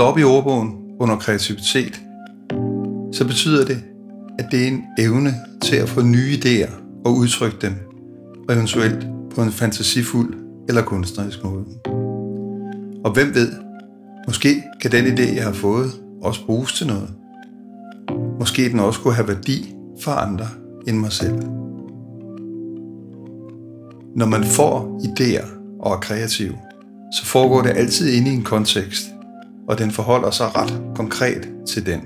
slår op i ordbogen under kreativitet, så betyder det, at det er en evne til at få nye idéer og udtrykke dem, og eventuelt på en fantasifuld eller kunstnerisk måde. Og hvem ved, måske kan den idé, jeg har fået, også bruges til noget. Måske den også kunne have værdi for andre end mig selv. Når man får idéer og er kreativ, så foregår det altid inde i en kontekst, og den forholder sig ret konkret til den.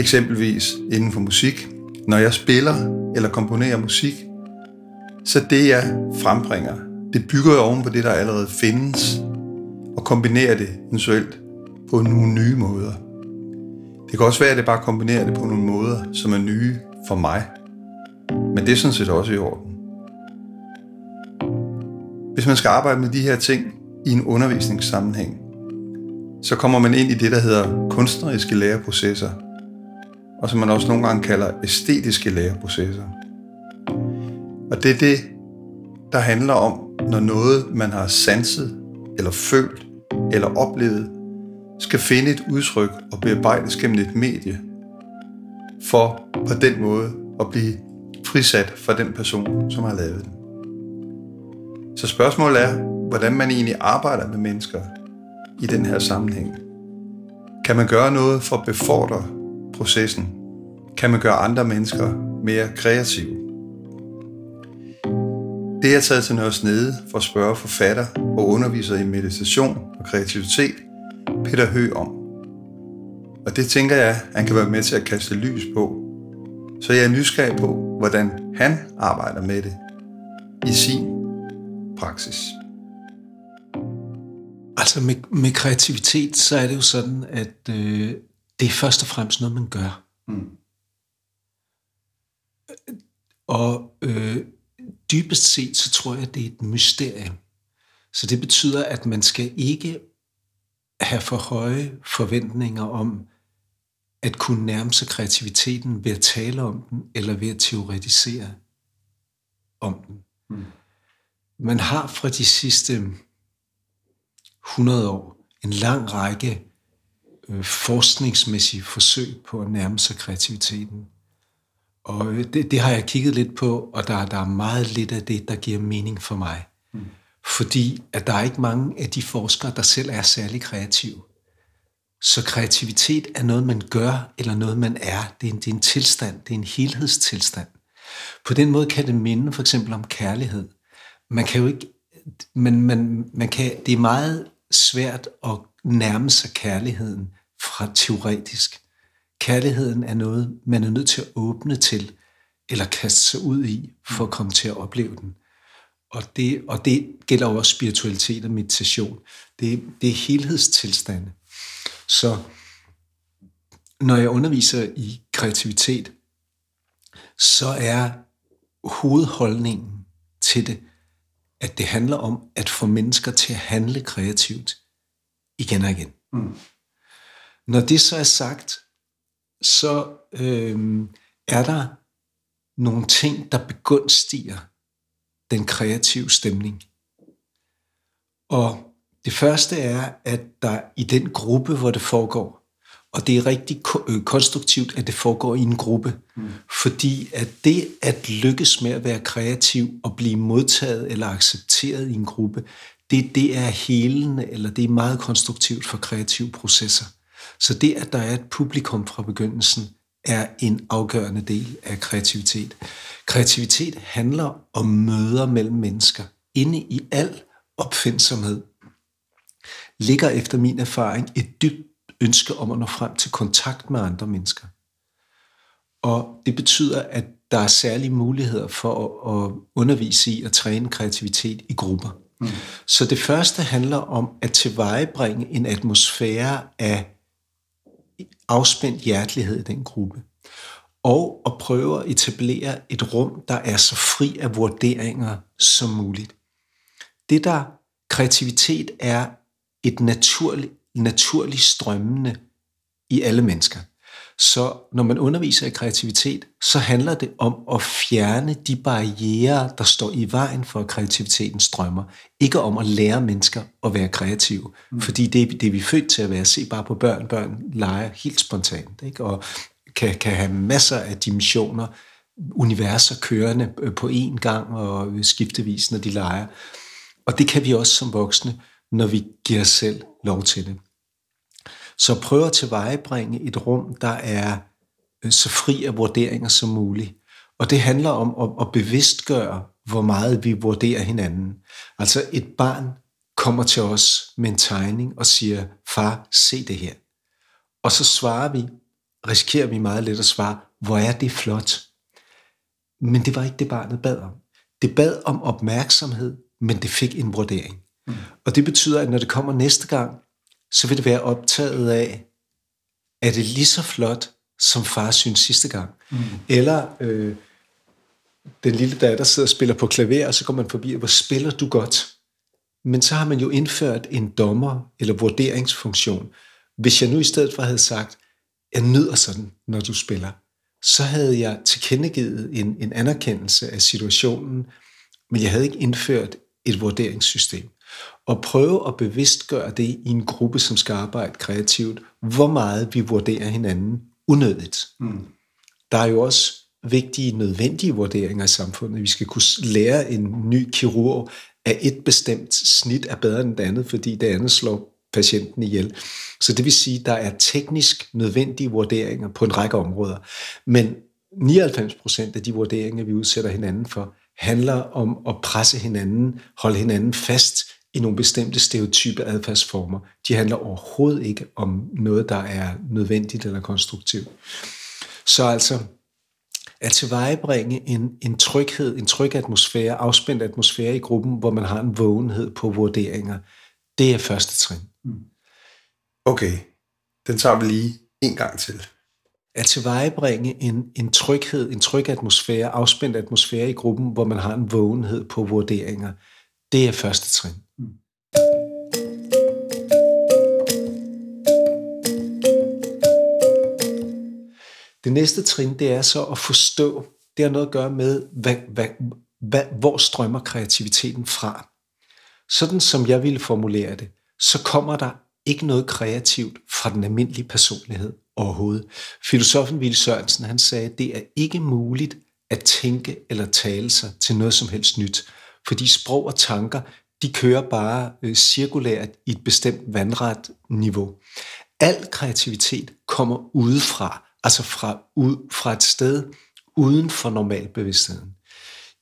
Eksempelvis inden for musik. Når jeg spiller eller komponerer musik, så det jeg frembringer, det bygger jeg oven på det, der allerede findes, og kombinerer det eventuelt på nogle nye måder. Det kan også være, at det bare kombinerer det på nogle måder, som er nye for mig. Men det er sådan set også i orden. Hvis man skal arbejde med de her ting i en undervisningssammenhæng, så kommer man ind i det, der hedder kunstneriske læreprocesser, og som man også nogle gange kalder æstetiske læreprocesser. Og det er det, der handler om, når noget, man har sanset, eller følt, eller oplevet, skal finde et udtryk og bearbejdes gennem et medie, for på den måde at blive frisat fra den person, som har lavet den. Så spørgsmålet er, hvordan man egentlig arbejder med mennesker i den her sammenhæng. Kan man gøre noget for at befordre processen? Kan man gøre andre mennesker mere kreative? Det er jeg taget til Nørres Nede for at spørge forfatter og underviser i meditation og kreativitet, Peter Hø om. Og det tænker jeg, han kan være med til at kaste lys på. Så jeg er nysgerrig på, hvordan han arbejder med det i sin praksis. Altså med, med kreativitet, så er det jo sådan, at øh, det er først og fremmest noget, man gør. Mm. Og øh, dybest set, så tror jeg, det er et mysterium. Så det betyder, at man skal ikke have for høje forventninger om at kunne nærme sig kreativiteten ved at tale om den, eller ved at teoretisere om den. Mm. Man har fra de sidste 100 år en lang række øh, forskningsmæssige forsøg på at nærme sig kreativiteten. Og det, det har jeg kigget lidt på, og der, der er meget lidt af det, der giver mening for mig. Mm. Fordi at der er ikke mange af de forskere, der selv er særlig kreative. Så kreativitet er noget, man gør, eller noget, man er. Det er en, det er en tilstand, det er en helhedstilstand. På den måde kan det minde for eksempel om kærlighed. Man kan jo ikke, men man, man kan, det er meget svært at nærme sig kærligheden fra teoretisk. Kærligheden er noget, man er nødt til at åbne til, eller kaste sig ud i, for at komme til at opleve den. Og det, og det gælder jo også spiritualitet og meditation. Det, det er helhedstilstande. Så når jeg underviser i kreativitet, så er hovedholdningen til det, at det handler om at få mennesker til at handle kreativt igen og igen. Mm. Når det så er sagt, så øh, er der nogle ting, der begunstiger den kreative stemning. Og det første er, at der i den gruppe, hvor det foregår, og det er rigtig øh, konstruktivt, at det foregår i en gruppe, mm. fordi at det at lykkes med at være kreativ og blive modtaget eller accepteret i en gruppe, det, det er helende, eller det er meget konstruktivt for kreative processer. Så det, at der er et publikum fra begyndelsen, er en afgørende del af kreativitet. Kreativitet handler om møder mellem mennesker. Inde i al opfindsomhed ligger efter min erfaring et dybt ønske om at nå frem til kontakt med andre mennesker. Og det betyder, at der er særlige muligheder for at, undervise i at træne kreativitet i grupper. Mm. Så det første handler om at tilvejebringe en atmosfære af afspændt hjertelighed i den gruppe. Og at prøve at etablere et rum, der er så fri af vurderinger som muligt. Det der kreativitet er et naturligt naturligt strømmende i alle mennesker. Så når man underviser i kreativitet, så handler det om at fjerne de barriere, der står i vejen for kreativiteten strømmer. Ikke om at lære mennesker at være kreative. Mm. Fordi det, det er vi født til at være. Se bare på børn. Børn leger helt spontant. Ikke? Og kan, kan have masser af dimensioner, universer kørende øh, på én gang og skiftevis, når de leger. Og det kan vi også som voksne, når vi giver os selv lov til det. Så prøv at tilvejebringe et rum, der er øh, så fri af vurderinger som muligt. Og det handler om at, at bevidstgøre, hvor meget vi vurderer hinanden. Altså et barn kommer til os med en tegning og siger, far, se det her. Og så svarer vi, risikerer vi meget let at svare, hvor er det flot. Men det var ikke det, barnet bad om. Det bad om opmærksomhed, men det fik en vurdering. Mm. Og det betyder, at når det kommer næste gang, så vil det være optaget af, er det lige så flot, som far synes sidste gang? Mm. Eller øh, den lille datter sidder og spiller på klaver, og så går man forbi, hvor spiller du godt? Men så har man jo indført en dommer- eller vurderingsfunktion. Hvis jeg nu i stedet for havde sagt, jeg nyder sådan, når du spiller, så havde jeg tilkendegivet en, en anerkendelse af situationen, men jeg havde ikke indført et vurderingssystem og prøve at bevidstgøre det i en gruppe, som skal arbejde kreativt, hvor meget vi vurderer hinanden unødigt. Mm. Der er jo også vigtige, nødvendige vurderinger i samfundet. Vi skal kunne lære en ny kirurg, at et bestemt snit er bedre end det andet, fordi det andet slår patienten ihjel. Så det vil sige, at der er teknisk nødvendige vurderinger på en række områder. Men 99 procent af de vurderinger, vi udsætter hinanden for, handler om at presse hinanden, holde hinanden fast i nogle bestemte stereotype adfærdsformer. De handler overhovedet ikke om noget, der er nødvendigt eller konstruktivt. Så altså at tilvejebringe en, en tryghed, en tryg atmosfære, afspændt atmosfære i gruppen, hvor man har en vågenhed på vurderinger, det er første trin. Mm. Okay, den tager vi lige en gang til. At tilvejebringe en, en tryghed, en tryg atmosfære, afspændt atmosfære i gruppen, hvor man har en vågenhed på vurderinger, det er første trin. Det næste trin, det er så at forstå, det har noget at gøre med, hvad, hvad, hvad, hvor strømmer kreativiteten fra. Sådan som jeg ville formulere det, så kommer der ikke noget kreativt fra den almindelige personlighed overhovedet. Filosofen Ville Sørensen, han sagde, det er ikke muligt at tænke eller tale sig til noget som helst nyt, fordi sprog og tanker, de kører bare øh, cirkulært i et bestemt vandret niveau. Al kreativitet kommer udefra, altså fra, ud, fra et sted uden for normalbevidstheden.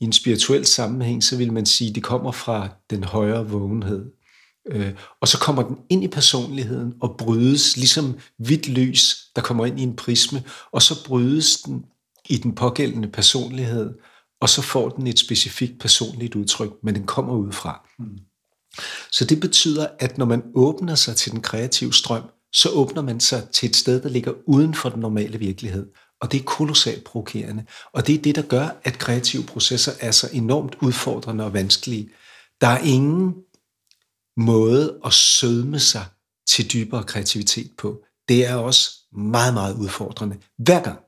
I en spirituel sammenhæng, så vil man sige, at det kommer fra den højere vågenhed. Øh, og så kommer den ind i personligheden og brydes, ligesom hvidt lys, der kommer ind i en prisme, og så brydes den i den pågældende personlighed, og så får den et specifikt personligt udtryk, men den kommer udefra. Mm. Så det betyder, at når man åbner sig til den kreative strøm, så åbner man sig til et sted, der ligger uden for den normale virkelighed. Og det er kolossalt provokerende. Og det er det, der gør, at kreative processer er så enormt udfordrende og vanskelige. Der er ingen måde at sødme sig til dybere kreativitet på. Det er også meget, meget udfordrende hver gang.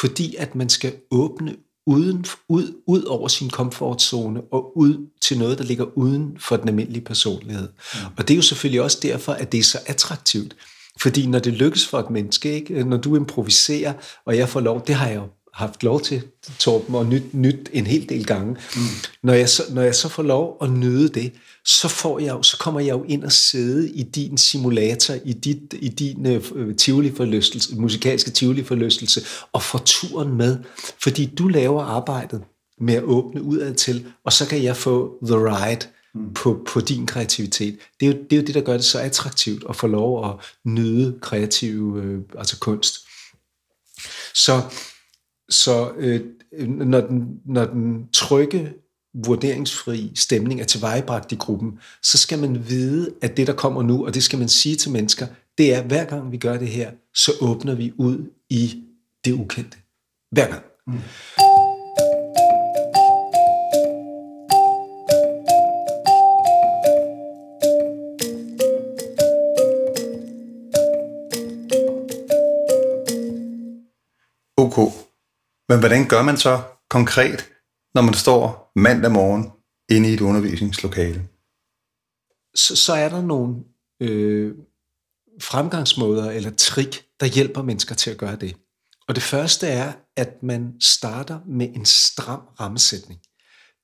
Fordi at man skal åbne uden, ud, ud over sin komfortzone og ud til noget, der ligger uden for den almindelige personlighed. Mm. Og det er jo selvfølgelig også derfor, at det er så attraktivt. Fordi når det lykkes for et menneske, ikke? når du improviserer, og jeg får lov, det har jeg jo haft lov til, Torben, og nyt, nyt en hel del gange. Mm. Når, jeg så, når jeg så får lov at nyde det, så, får jeg, så kommer jeg jo ind og sidde i din simulator, i, dit, i din uh, tivoli forlystelse, musikalske tivoli forlystelse, og får turen med. Fordi du laver arbejdet med at åbne udad til, og så kan jeg få the ride mm. på, på din kreativitet. Det er, jo, det er jo det, der gør det så attraktivt at få lov at nyde kreativ øh, altså kunst. Så, så øh, når, den, når den trygge vurderingsfri stemning er tilvejebragt i gruppen, så skal man vide, at det, der kommer nu, og det skal man sige til mennesker, det er, hver gang vi gør det her, så åbner vi ud i det ukendte. Hver gang. Mm. Okay. Men hvordan gør man så konkret, når man står mandag morgen inde i et undervisningslokale? Så, så er der nogle øh, fremgangsmåder eller trick, der hjælper mennesker til at gøre det. Og det første er, at man starter med en stram rammesætning.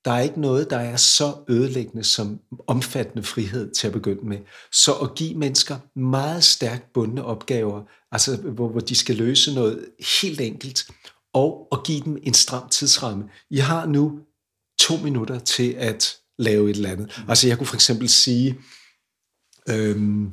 Der er ikke noget, der er så ødelæggende som omfattende frihed til at begynde med. Så at give mennesker meget stærkt bundne opgaver, altså hvor, hvor de skal løse noget helt enkelt, og at give dem en stram tidsramme. I har nu to minutter til at lave et eller andet. Mm. Altså jeg kunne for eksempel sige, øhm,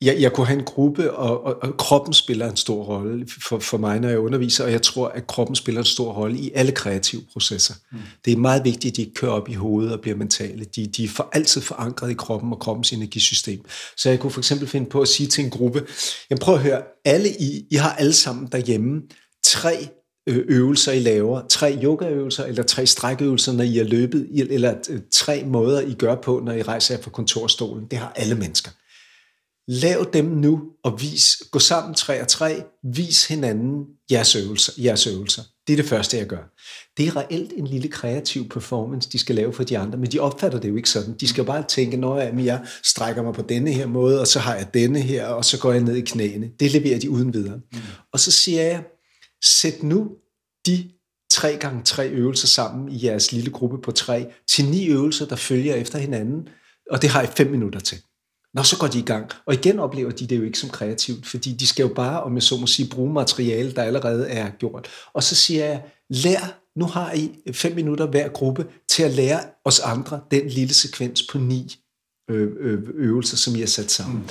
jeg, jeg kunne have en gruppe, og, og, og kroppen spiller en stor rolle for, for mig, når jeg underviser, og jeg tror, at kroppen spiller en stor rolle i alle kreative processer. Mm. Det er meget vigtigt, at de ikke kører op i hovedet og bliver mentale. De, de er for altid forankret i kroppen og kroppens energisystem. Så jeg kunne for eksempel finde på at sige til en gruppe, jeg prøver at høre, alle I, I har alle sammen derhjemme tre øvelser, I laver, tre yogaøvelser, eller tre strækøvelser, når I er løbet, eller tre måder, I gør på, når I rejser jer fra kontorstolen. Det har alle mennesker. Lav dem nu og vis, gå sammen tre og tre, vis hinanden jeres øvelser, jeres øvelser. Det er det første, jeg gør. Det er reelt en lille kreativ performance, de skal lave for de andre, men de opfatter det jo ikke sådan. De skal bare tænke, når jeg, jeg strækker mig på denne her måde, og så har jeg denne her, og så går jeg ned i knæene. Det leverer de uden videre. Mm. Og så siger jeg, sæt nu de tre gange tre øvelser sammen i jeres lille gruppe på tre, til ni øvelser, der følger efter hinanden, og det har I fem minutter til. Nå, så går de i gang. Og igen oplever de det jo ikke som kreativt, fordi de skal jo bare, om jeg så må sige, bruge materiale, der allerede er gjort. Og så siger jeg, lær, nu har I fem minutter hver gruppe til at lære os andre den lille sekvens på ni øvelser, som I har sat sammen. Mm.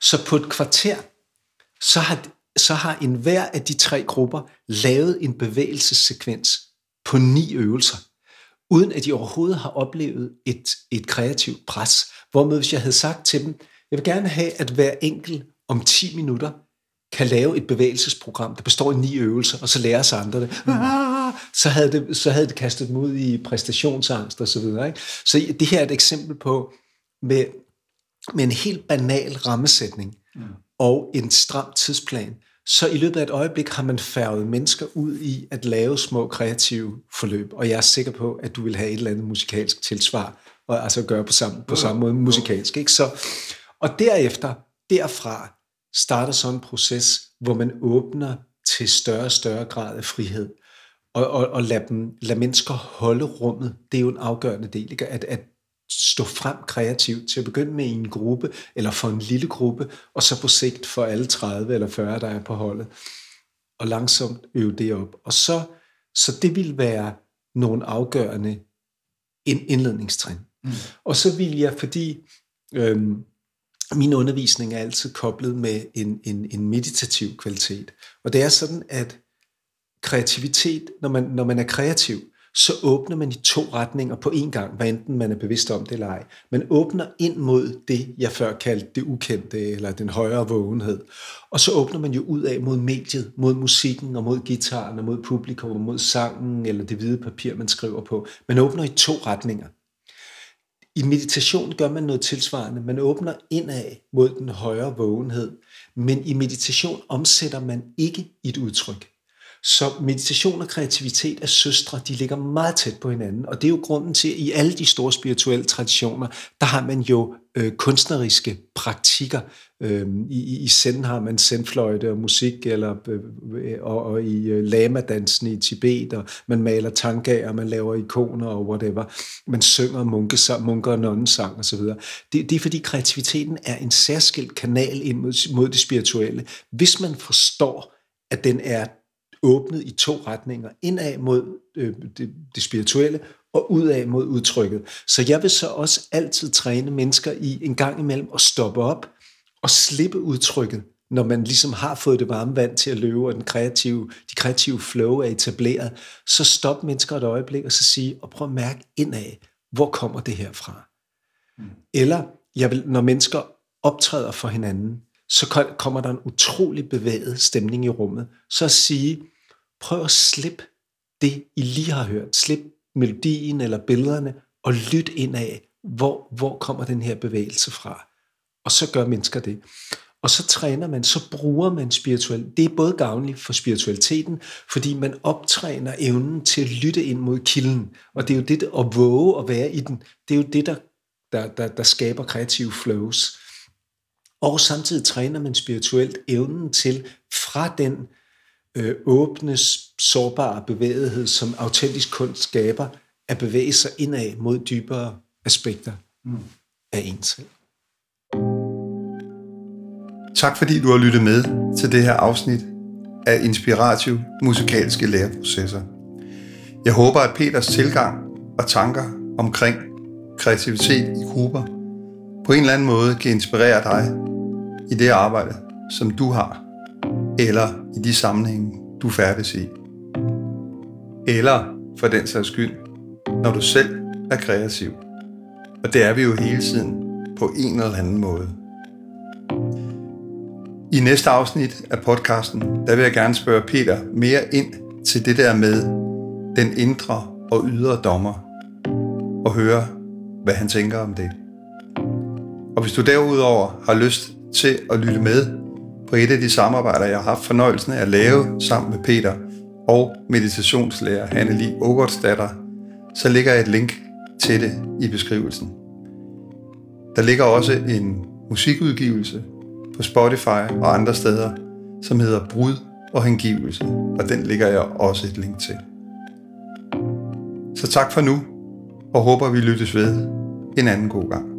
Så på et kvarter, så har, så har en hver af de tre grupper lavet en bevægelsessekvens på ni øvelser, uden at de overhovedet har oplevet et, et kreativt pres. Hvormed hvis jeg havde sagt til dem, jeg vil gerne have, at hver enkelt om 10 minutter kan lave et bevægelsesprogram, der består af ni øvelser, og så lærer sig andre det. Ah, så havde det, så havde det kastet dem ud i præstationsangst og så videre. Ikke? Så det her er et eksempel på, med, med en helt banal rammesætning mm og en stram tidsplan, så i løbet af et øjeblik har man færget mennesker ud i at lave små kreative forløb, og jeg er sikker på, at du vil have et eller andet musikalsk tilsvar, og altså gøre på samme, på samme måde musikalsk. Ikke? Så, og derefter, derfra, starter sådan en proces, hvor man åbner til større og større grad af frihed, og, og, og lad, dem, lad mennesker holde rummet. Det er jo en afgørende del, ikke? At, at stå frem kreativt til at begynde med i en gruppe, eller for en lille gruppe, og så på sigt for alle 30 eller 40, der er på holdet, og langsomt øve det op. Og så, så det vil være nogle afgørende indledningstrin. Mm. Og så vil jeg, fordi øhm, min undervisning er altid koblet med en, en, en meditativ kvalitet, og det er sådan, at kreativitet, når man, når man er kreativ, så åbner man i to retninger på én gang, hvad enten man er bevidst om det eller ej. Man åbner ind mod det, jeg før kaldte det ukendte, eller den højere vågenhed. Og så åbner man jo ud af mod mediet, mod musikken, og mod gitaren, og mod publikum, og mod sangen, eller det hvide papir, man skriver på. Man åbner i to retninger. I meditation gør man noget tilsvarende. Man åbner indad mod den højere vågenhed, men i meditation omsætter man ikke et udtryk. Så meditation og kreativitet er søstre, de ligger meget tæt på hinanden, og det er jo grunden til, at i alle de store spirituelle traditioner, der har man jo øh, kunstneriske praktikker. Øh, I i Zen har man zenfløjte og musik, eller, øh, øh, og, og i øh, lamadansen i Tibet, og man maler tangaer, man laver ikoner og whatever. Man synger munke, munker og nonnesang osv. Det, det er fordi kreativiteten er en særskilt kanal ind mod, mod det spirituelle. Hvis man forstår, at den er åbnet i to retninger, indad mod øh, det, det spirituelle og udad mod udtrykket. Så jeg vil så også altid træne mennesker i en gang imellem at stoppe op og slippe udtrykket, når man ligesom har fået det varme vand til at løbe, og den kreative, de kreative flow er etableret, så stop mennesker et øjeblik og så sige, og prøv at mærke indad, hvor kommer det her fra? Mm. Eller jeg vil, når mennesker optræder for hinanden, så kommer der en utrolig bevæget stemning i rummet. Så at sige, prøv at slippe det, I lige har hørt. Slip melodien eller billederne, og lyt ind af, hvor, hvor kommer den her bevægelse fra. Og så gør mennesker det. Og så træner man, så bruger man spirituel. Det er både gavnligt for spiritualiteten, fordi man optræner evnen til at lytte ind mod kilden. Og det er jo det, at våge at være i den, det er jo det, der, der, der, der skaber kreative flows. Og samtidig træner man spirituelt evnen til fra den øh, åbne, sårbare bevægelighed, som autentisk kunst skaber, at bevæge sig indad mod dybere aspekter mm. af en selv. Tak fordi du har lyttet med til det her afsnit af Inspirativ Musikalske Læreprocesser. Jeg håber, at Peters tilgang og tanker omkring kreativitet i grupper på en eller anden måde kan inspirere dig i det arbejde, som du har, eller i de sammenhænge, du færdes i. Eller for den sags skyld, når du selv er kreativ. Og det er vi jo hele tiden på en eller anden måde. I næste afsnit af podcasten, der vil jeg gerne spørge Peter mere ind til det der med den indre og ydre dommer, og høre, hvad han tænker om det. Og hvis du derudover har lyst til at lytte med på et af de samarbejder, jeg har haft fornøjelsen af at lave sammen med Peter og meditationslærer Hanneli Ågårdsdatter, så ligger et link til det i beskrivelsen. Der ligger også en musikudgivelse på Spotify og andre steder, som hedder Brud og hengivelse, og den ligger jeg også et link til. Så tak for nu, og håber vi lyttes ved en anden god gang.